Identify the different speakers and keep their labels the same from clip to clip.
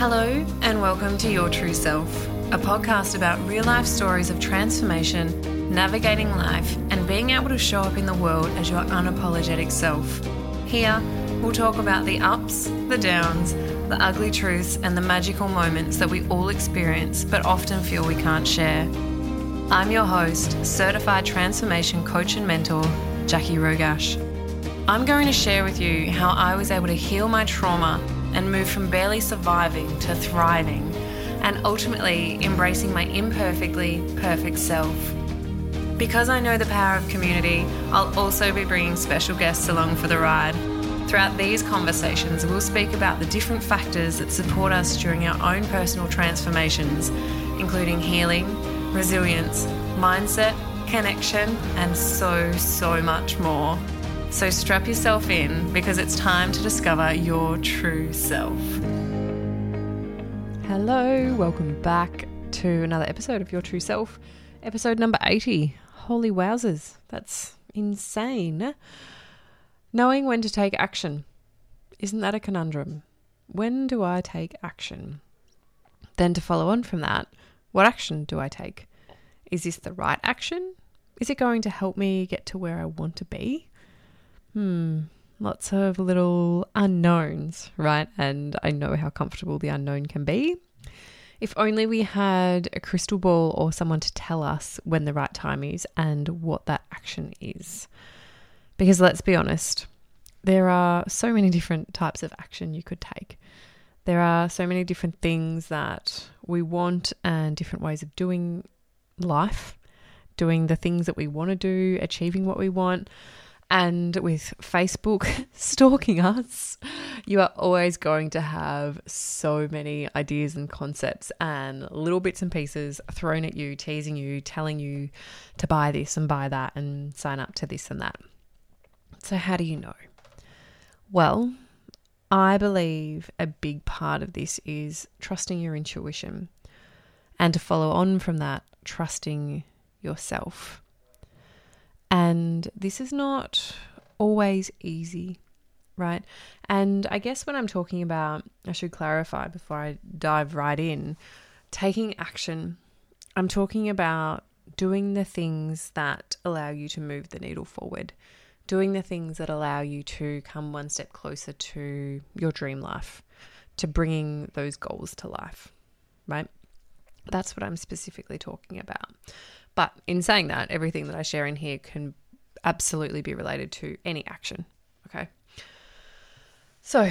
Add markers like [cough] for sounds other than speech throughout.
Speaker 1: Hello, and welcome to Your True Self, a podcast about real life stories of transformation, navigating life, and being able to show up in the world as your unapologetic self. Here, we'll talk about the ups, the downs, the ugly truths, and the magical moments that we all experience but often feel we can't share. I'm your host, certified transformation coach and mentor, Jackie Rogash. I'm going to share with you how I was able to heal my trauma and move from barely surviving to thriving and ultimately embracing my imperfectly perfect self. Because I know the power of community, I'll also be bringing special guests along for the ride. Throughout these conversations, we'll speak about the different factors that support us during our own personal transformations, including healing, resilience, mindset, connection, and so, so much more. So strap yourself in because it's time to discover your true self. Hello, welcome back to another episode of Your True Self, episode number 80. Holy wowzers, that's insane. Knowing when to take action. Isn't that a conundrum? When do I take action? Then, to follow on from that, what action do I take? Is this the right action? Is it going to help me get to where I want to be? Hmm, lots of little unknowns, right? And I know how comfortable the unknown can be. If only we had a crystal ball or someone to tell us when the right time is and what that action is. Because let's be honest, there are so many different types of action you could take. There are so many different things that we want and different ways of doing life, doing the things that we want to do, achieving what we want. And with Facebook [laughs] stalking us, you are always going to have so many ideas and concepts and little bits and pieces thrown at you, teasing you, telling you to buy this and buy that and sign up to this and that. So, how do you know? Well, I believe a big part of this is trusting your intuition. And to follow on from that, trusting yourself. And this is not always easy, right? And I guess when I'm talking about, I should clarify before I dive right in, taking action, I'm talking about doing the things that allow you to move the needle forward, doing the things that allow you to come one step closer to your dream life, to bringing those goals to life, right? That's what I'm specifically talking about. But in saying that, everything that I share in here can absolutely be related to any action. Okay. So,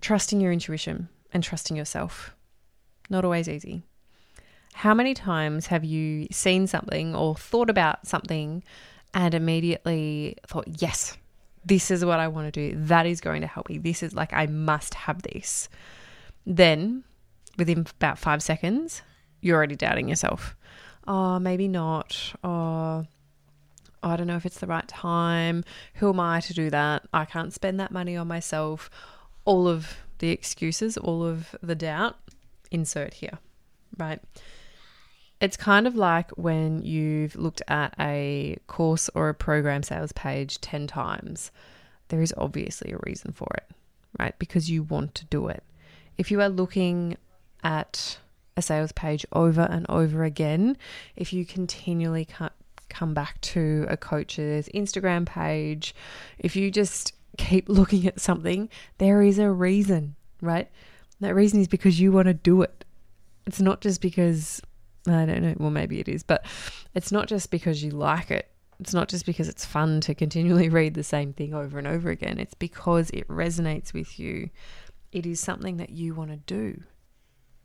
Speaker 1: trusting your intuition and trusting yourself. Not always easy. How many times have you seen something or thought about something and immediately thought, yes, this is what I want to do. That is going to help me. This is like, I must have this. Then, within about five seconds, you're already doubting yourself oh, maybe not. Oh, I don't know if it's the right time. Who am I to do that? I can't spend that money on myself. All of the excuses, all of the doubt, insert here, right? It's kind of like when you've looked at a course or a program sales page 10 times. There is obviously a reason for it, right? Because you want to do it. If you are looking at a sales page over and over again, if you continually come back to a coach's Instagram page, if you just keep [laughs] looking at something, there is a reason, right? That reason is because you want to do it. It's not just because, I don't know, well, maybe it is, but it's not just because you like it. It's not just because it's fun to continually [laughs] read the same thing over and over again. It's because it resonates with you. It is something that you want to do.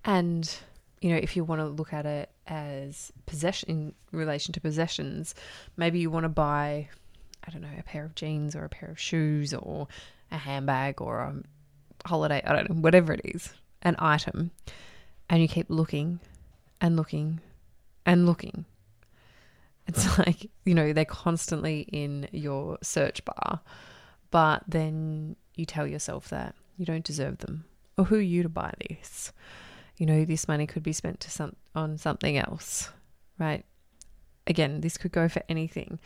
Speaker 1: And you know, if you want to look at it as possession in relation to possessions, maybe you want to buy, I don't know, a pair of jeans or a pair of shoes or a handbag or a holiday, I don't know, whatever it is, an item, and you keep looking and looking and looking. It's [laughs] like, you know, they're constantly in your search bar, but then you tell yourself that you don't deserve them. Or who are you to buy this? You know, this money could be spent to some on something else, right? Again, this could go for anything.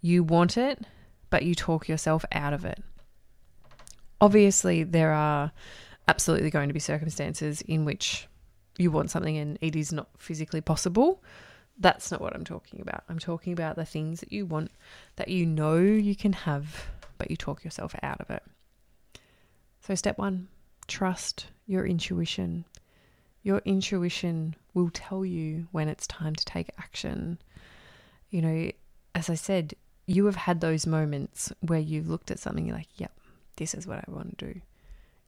Speaker 1: You want it, but you talk yourself out of it. Obviously, there are absolutely going to be circumstances in which you want something and it is not physically possible. That's not what I'm talking about. I'm talking about the things that you want that you know you can have, but you talk yourself out of it. So, step one trust your intuition. Your intuition will tell you when it's time to take action. You know, as I said, you have had those moments where you've looked at something, you're like, yep, this is what I want to do.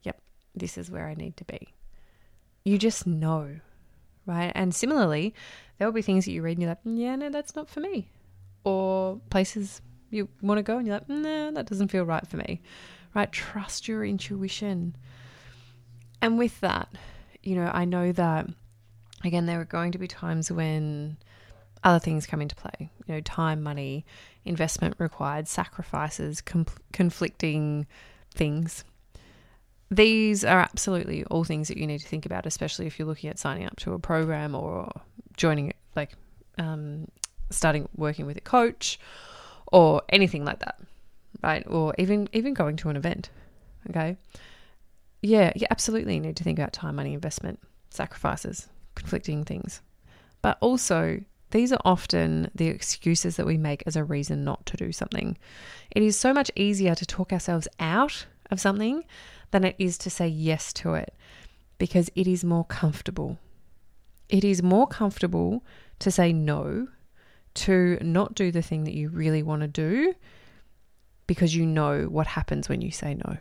Speaker 1: Yep, this is where I need to be. You just know, right? And similarly, there will be things that you read and you're like, mm, yeah, no, that's not for me. Or places you want to go and you're like, nah, that doesn't feel right for me, right? Trust your intuition. And with that, you know, I know that, again, there are going to be times when other things come into play, you know, time, money, investment required, sacrifices, com- conflicting things. These are absolutely all things that you need to think about, especially if you're looking at signing up to a program or joining, like, um, starting working with a coach or anything like that, right? Or even even going to an event. Okay, yeah, you absolutely need to think about time, money, investment, sacrifices, conflicting things, but also these are often the excuses that we make as a reason not to do something. It is so much easier to talk ourselves out of something than it is to say yes to it because it is more comfortable. It is more comfortable to say no, to not do the thing that you really want to do because you know what happens when you say no.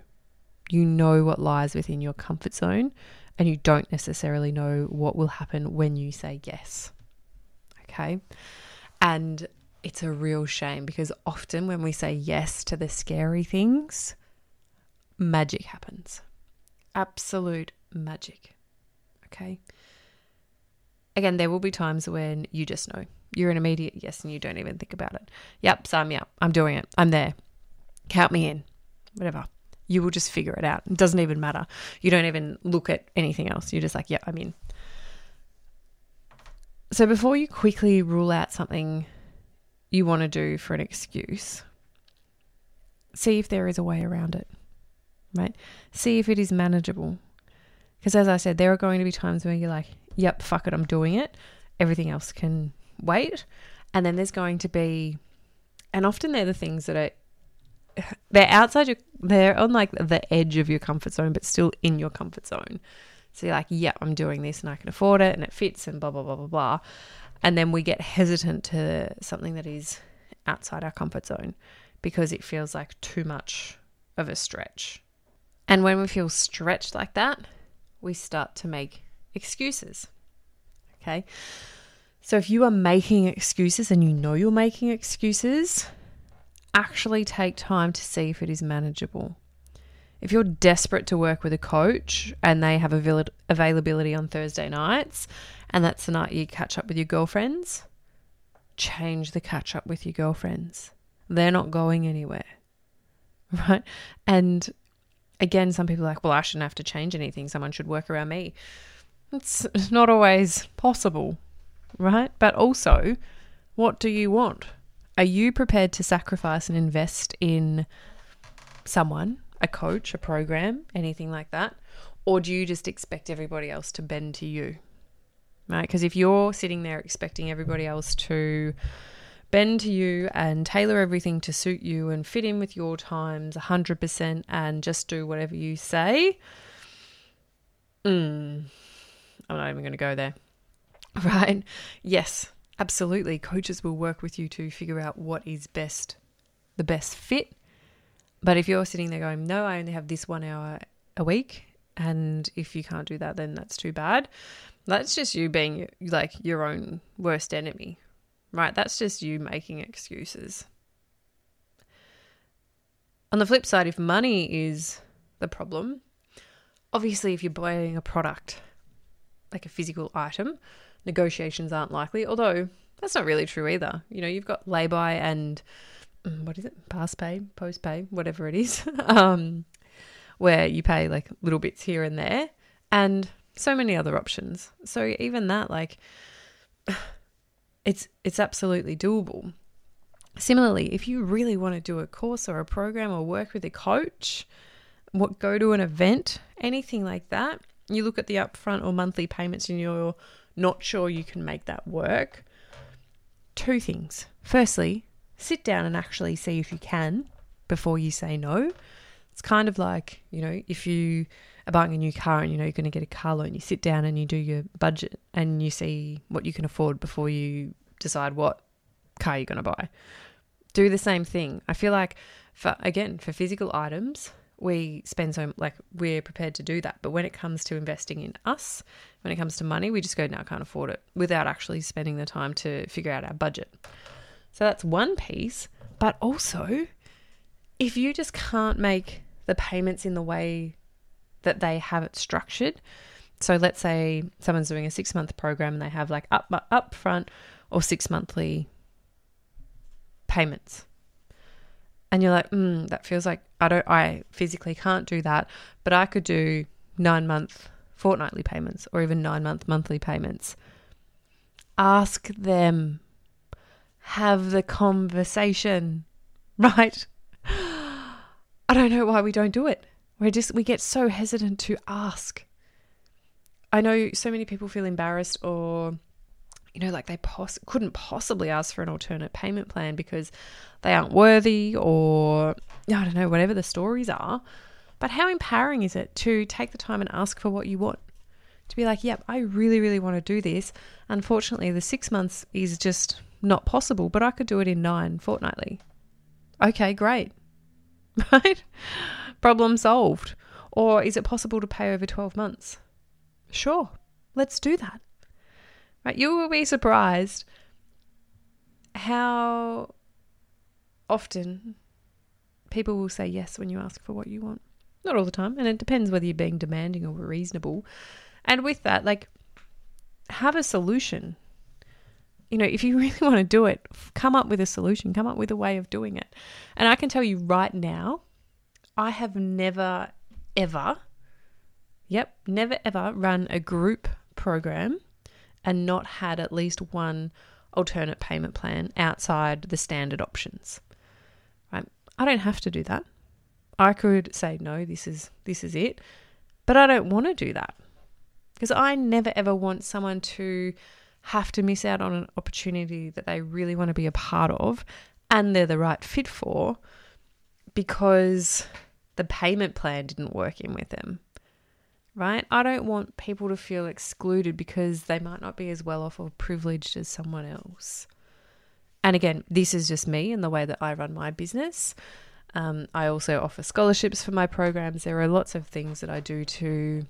Speaker 1: You know what lies within your comfort zone, and you don't necessarily know what will happen when you say yes. Okay. And it's a real shame because often when we say yes to the scary things, magic happens. Absolute magic. Okay. Again, there will be times when you just know. You're an immediate yes and you don't even think about it. Yep, sign me up. I'm doing it. I'm there. Count me in. Whatever. You will just figure it out. It doesn't even matter. You don't even look at anything else. You're just like, yeah, I'm in. So before you quickly rule out something you want to do for an excuse, see if there is a way around it, right? See if it is manageable. Because as I said, there are going to be times where you're like, yep, fuck it, I'm doing it. Everything else can wait. And then there's going to be, and often they're the things that are, they're outside your, they're on like the edge of your comfort zone, but still in your comfort zone. So you're like, yeah, I'm doing this and I can afford it and it fits and blah, blah, blah, blah, blah. And then we get hesitant to something that is outside our comfort zone because it feels like too much of a stretch. And when we feel stretched like that, we start to make excuses. Okay. So if you are making excuses and you know you're making excuses, actually take time to see if it is manageable if you're desperate to work with a coach and they have availability on Thursday nights and that's the night you catch up with your girlfriends, change the catch up with your girlfriends. They're not going anywhere. [laughs] Right? And again, some people are like, well, I shouldn't have to change anything. Someone should work around me. It's not always possible, right? But also, what do you want? Are you prepared to sacrifice and invest in someone a coach, a program, anything like that? Or do you just expect everybody else to bend to you? Right? Because if you're sitting there expecting everybody else to bend to you and tailor everything to suit you and fit in with your times 100% and just do whatever you say, mm, I'm not even going to go there. [laughs] Right? Yes, absolutely. Coaches will work with you to figure out what is best, the best fit but if you're sitting there going, no, I only have this one hour a week, and if you can't do that, then that's too bad. That's just you being like your own worst enemy, right? That's just you making excuses. On the flip side, if money is the problem, obviously, if you're buying a product, like a physical item, negotiations aren't likely, although that's not really true either. You know, you've got lay-by and Mm, what is it? Fast pay, post pay, whatever it is, [laughs] um, where you pay like little bits here and there, and so many other options. So even that, like, [sighs] it's it's absolutely doable. Similarly, if you really want to do a course or a program or work with a coach, what go to an event, anything like that. You look at the upfront or monthly payments in you're not sure you can make that work. Two things. Firstly, sit down and actually see if you can before you say no. It's kind of like, you know, if you are buying a new car and you know you're going to get a car loan, you sit down and you do your budget and you see what you can afford before you decide what car you're going to buy. Do the same thing. I feel like for again, for physical items, we spend so like we're prepared to do that. But when it comes to investing in us, when it comes to money, we just go, now can't afford it without actually spending the time to figure out our budget. So that's one piece. But also, if you just can't make the payments in the way that they have it structured, so let's say someone's doing a six month program and they have like up up front or six monthly payments. And you're like, mm, that feels like I don't I physically can't do that, but I could do nine month fortnightly payments or even nine month monthly payments. Ask them have the conversation, [laughs] right? I don't know why we don't do it. We just we get so hesitant to ask. I know so many people feel embarrassed or you know like they poss- couldn't possibly ask for an alternate payment plan because they aren't worthy or I don't know whatever the stories are. But how empowering is it to take the time and ask for what you want? To be like, yep, I really, really want to do this. Unfortunately, the six months is just not possible, but I could do it in nine fortnightly. Okay, great. [laughs] Right? Problem solved. Or is it possible to pay over 12 months? Sure, let's do that. Right? You will be surprised how often people will say yes when you ask for what you want. Not all the time, and it depends whether you're being demanding or reasonable. And with that, like, have a solution you know, if you [laughs] really want to do it, come up with a solution, come up with a way of doing it. And I can tell you right now, I have never, ever, yep, never, ever run a group program and not had at least one alternate payment plan outside the standard options. Right? I don't have to do that. I could say no, this is this is it. But I don't want to do that. Because I never ever want someone to have to miss out on an opportunity that they really want to be a part of and they're the right fit for because the payment plan didn't work in with them. Right? I don't want people to feel excluded because they might not be as well off or privileged as someone else. And again, this is just me and the way that I run my business. Um, I also offer scholarships for my programs. There are lots of things that I do to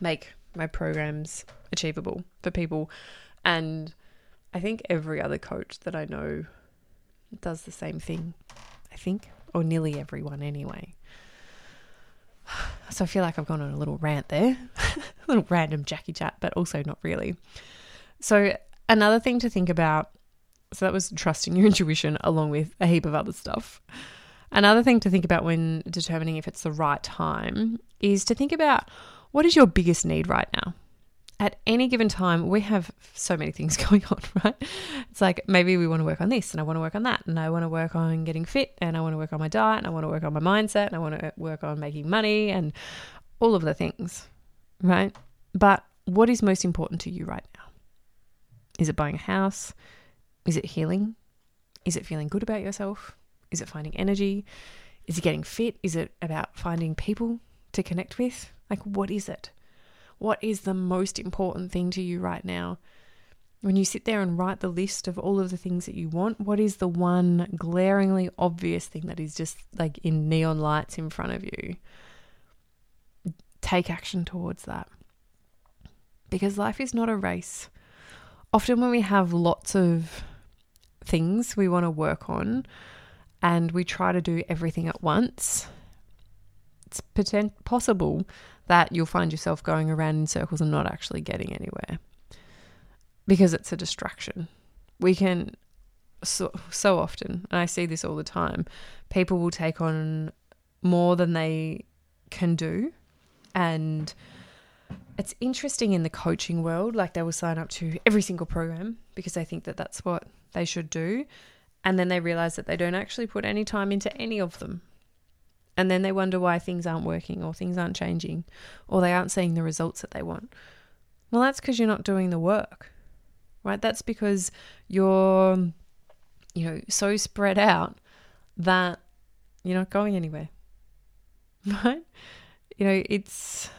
Speaker 1: make my programs achievable for people and I think every other coach that I know does the same thing, I think, or nearly everyone anyway. So I feel like I've gone on a little rant there, [laughs] a little random Jackie chat, but also not really. So, another thing to think about so that was trusting your [laughs] intuition along with a heap of other stuff. Another thing to think about when determining if it's the right time is to think about what is your biggest need right now? At any given time, we have so many things [laughs] going on, right? It's like maybe we want to work on this and I want to work on that and I want to work on getting fit and I want to work on my diet and I want to work on my mindset and I want to uh, work on making money and all of the things, right? But what is most important to you right now? Is it buying a house? Is it healing? Is it feeling good about yourself? Is it finding energy? Is it getting fit? Is it about finding people to connect with? Like, what is it? What is the most important thing to you right now? When you sit there and write the list of all of the things that you want, what is the one glaringly obvious thing that is just like in neon lights in front of you? Take action towards that. Because life is not a race. Often, when we have lots of things we want to work on and we try to do everything at once, it's potent- possible that you'll find yourself going around in circles and not actually getting anywhere because it's a distraction. We can so, so often, and I see this all the time, people will take on more than they can do. And it's interesting in the coaching world, like they will sign up to every single program because they think that that's what they should do. And then they realize that they don't actually put any time into any of them. And then they wonder why things aren't working or things aren't changing or they aren't seeing the results that they want. Well, that's because you're not doing the work, right? That's because you're, you know, so spread out that you're not going anywhere, [laughs] right? You know, it's,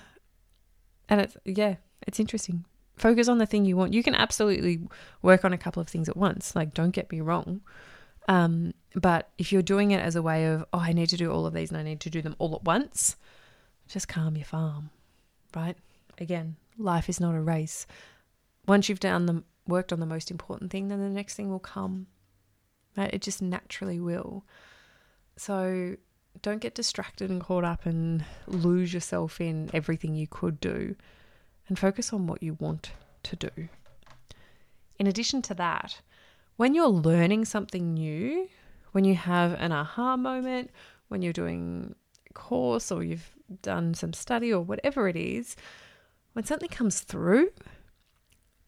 Speaker 1: and it's, yeah, it's interesting. Focus on the thing you want. You can absolutely work on a couple of things at once. Like, don't get me wrong. Um, but if you're doing it as a way of, oh, I need to do all of these and I need to do them all at once, just calm your farm, right? Again, life is not a race. Once you've done the worked on the most important thing, then the next thing will come. Right? It just naturally will. So don't get distracted and caught up and lose yourself in everything you could do and focus on what you want to do. In addition to that, when you're learning something new, when you have an aha moment, when you're doing a course or you've done some study or whatever it is, when something comes through,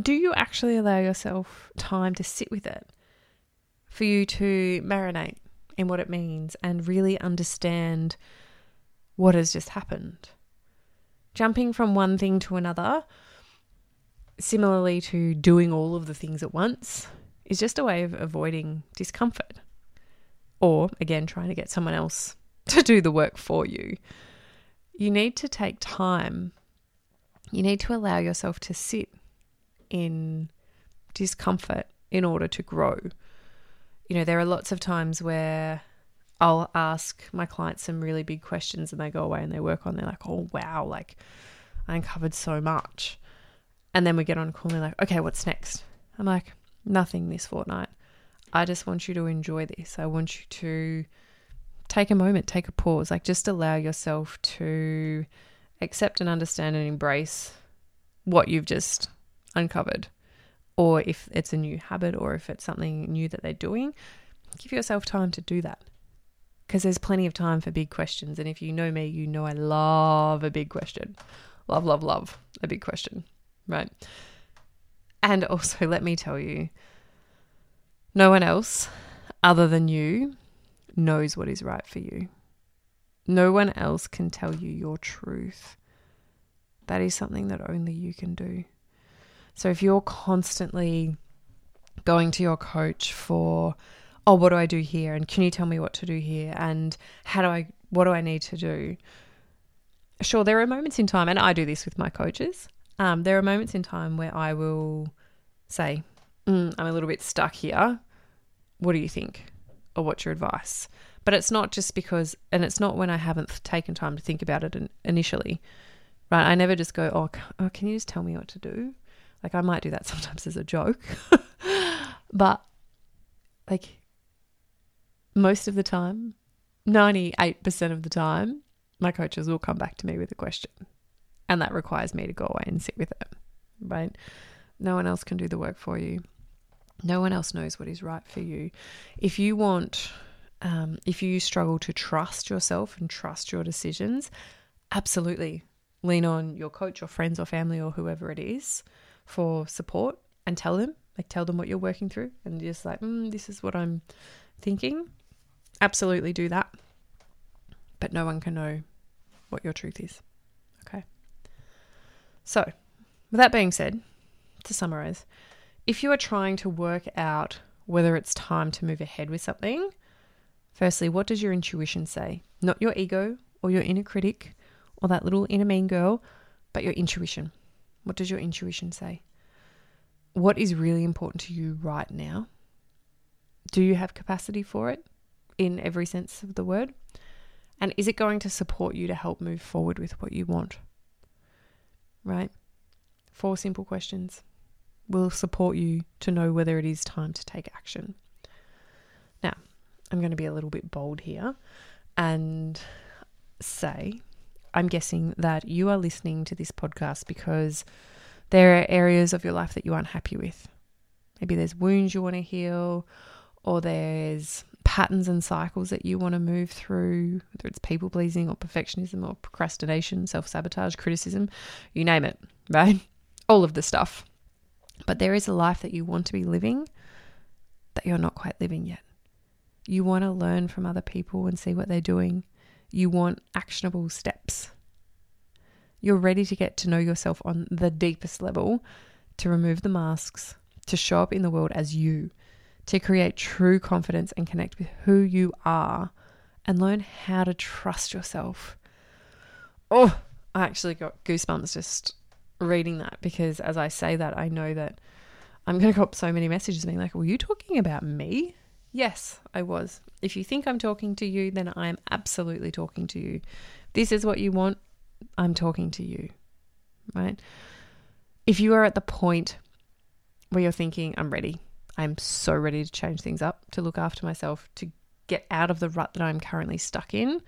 Speaker 1: do you actually allow yourself time to sit with it? For you to marinate in what it means and really understand what has just happened. Jumping from one thing to another, similarly to doing all of the things at once, is just a way of avoiding discomfort. Or, again, trying to get someone else [laughs] to do the work for you. You need to take time. You need to allow yourself to sit in discomfort in order to grow. You know, there are lots of times where I'll ask my clients some really big questions and they go away and they work on, they're like, oh, wow, like I uncovered so much. And then we get on a call and they're like, okay, what's next? I'm like, nothing this fortnight. I just want you to enjoy this. I want you to take a moment, take a pause, like just allow yourself to accept and understand and embrace what you've just uncovered. Or if it's a new habit or if it's something new that they're doing, give yourself time to do that. Because there's plenty of time for big questions. And if you know me, you know I love a big question. Love, love, love a big question, right? And also, let me tell you, no one else other than you knows what is right for you. No one else can tell you your truth. That is something that only you can do. So if you're constantly going to your coach for, oh, what do I do here? And can you tell me what to do here? And how do I, what do I need to do? Sure, there are moments in time, and I do this with my coaches, um, there are moments in time where I will say, mm, I'm a little bit stuck here. What do you think? Or what's your advice? But it's not just because, and it's not when I haven't taken time to think about it initially, right? I never just go, oh, oh can you just tell me what to do? Like, I might do that [laughs] sometimes as a joke. [laughs] but, like, most of the time, 98% of the time, my coaches will come back to me with a question and that requires me to go away and sit with it, right? No one else can do the work for you. No one else knows what is right for you. If you want, um, if you struggle to trust yourself and trust your decisions, absolutely lean on your coach or friends or family or whoever it is for support and tell them, like, tell them what you're working through and just like, mm, this is what I'm thinking. Absolutely do that. But no one can know what your truth is. So, with that being said, to summarize, if you are trying to work out whether it's time to move ahead with something, firstly, what does your intuition say? Not your ego or your inner critic or that little inner mean girl, but your intuition. What does your intuition say? What is really important to you right now? Do you have capacity for it in every sense of the word? And is it going to support you to help move forward with what you want? Right? Four simple questions will support you to know whether it is time to take action. Now, I'm going to be a little bit bold here and say I'm guessing that you are listening to this podcast because there are areas of your life that you aren't happy with. Maybe there's wounds you want to heal, or there's patterns and cycles that you want to move through, whether it's people pleasing or perfectionism or procrastination, self sabotage, criticism, you name it, right? All of the stuff. But there is a life that you want to be living that you're not quite living yet. You want to learn from other people and see what they're doing. You want actionable steps. You're ready to get to know yourself on the deepest level, to remove the masks, to show up in the world as you, to create true confidence and connect with who you are, and learn how to trust yourself. Oh, I actually got goosebumps just reading that because as I say that, I know that I'm going to cop so many messages being like, Were you talking about me? Yes, I was. If you think I'm talking to you, then I am absolutely talking to you. This is what you want, I'm talking to you, right? If you are at the point where you're thinking, I'm ready, I'm so ready to change things up, to look after myself, to get out of the rut that I'm currently stuck in,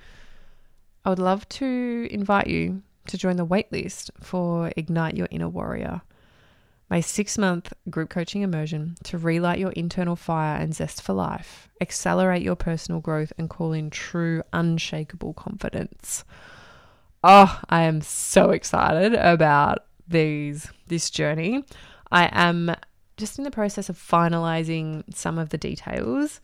Speaker 1: I would love to invite you to join the waitlist for Ignite Your Inner Warrior, my six month group coaching immersion to relight your internal fire and zest for life, accelerate your personal growth, and call in true, unshakable confidence. Oh, I am so excited about these this journey. I am just in the process of finalizing some of the details,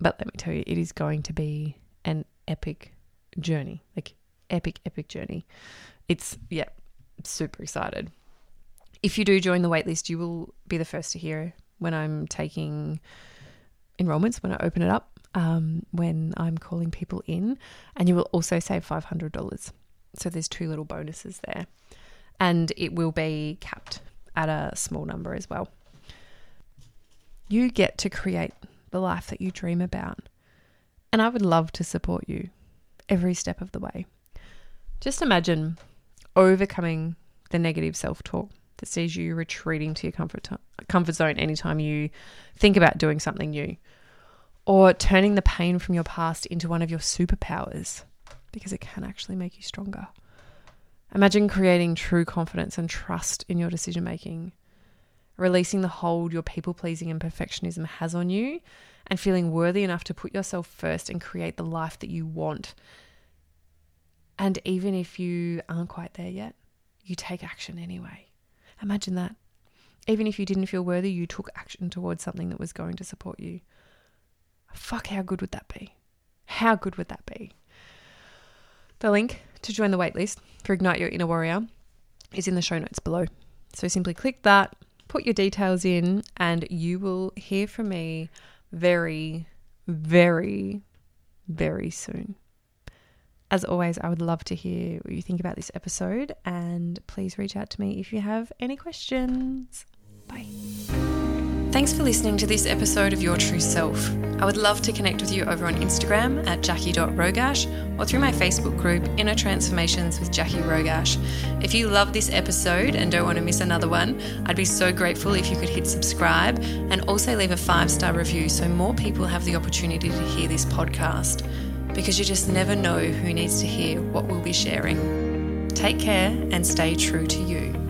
Speaker 1: but let me tell you, it is going to be an epic journey. Like epic, epic journey. It's, yeah, super excited. If you do join the waitlist, you will be the first to hear when I'm taking enrollments, when I open it up, um, when I'm calling people in, and you will also save $500. So there's two little bonuses there. And it will be capped at a small number as well. You get to create the life that you dream about. And I would love to support you every step of the way. Just imagine overcoming the negative self talk that sees you retreating to your comfort, comfort zone anytime you think about doing something new, or turning the pain from your past into one of your superpowers because it can actually make you stronger. Imagine creating true confidence and trust in your decision making, releasing the hold your people pleasing and perfectionism has on you, and feeling worthy enough to put yourself first and create the life that you want and even if you aren't quite there yet, you take action anyway. Imagine that. Even if you didn't feel worthy, you took action towards something that was going to support you. Fuck, how good would that be? How good would that be? The link to join the waitlist for Ignite Your Inner Warrior is in the show notes below. So simply click that, put your details in, and you will hear from me very, very, very soon. As always, I would love to hear what you think about this episode, and please reach out to me if you have any questions. Bye. Thanks for listening to this episode of Your True Self. I would love to connect with you over on Instagram at jackie.rogash or through my Facebook group Inner Transformations with Jackie Rogash. If you love this episode and don't want to miss another one, I'd be so grateful if you could hit subscribe and also leave a five star review so more people have the opportunity to hear this podcast because you just never know who needs to hear what we'll be sharing. Take care and stay true to you.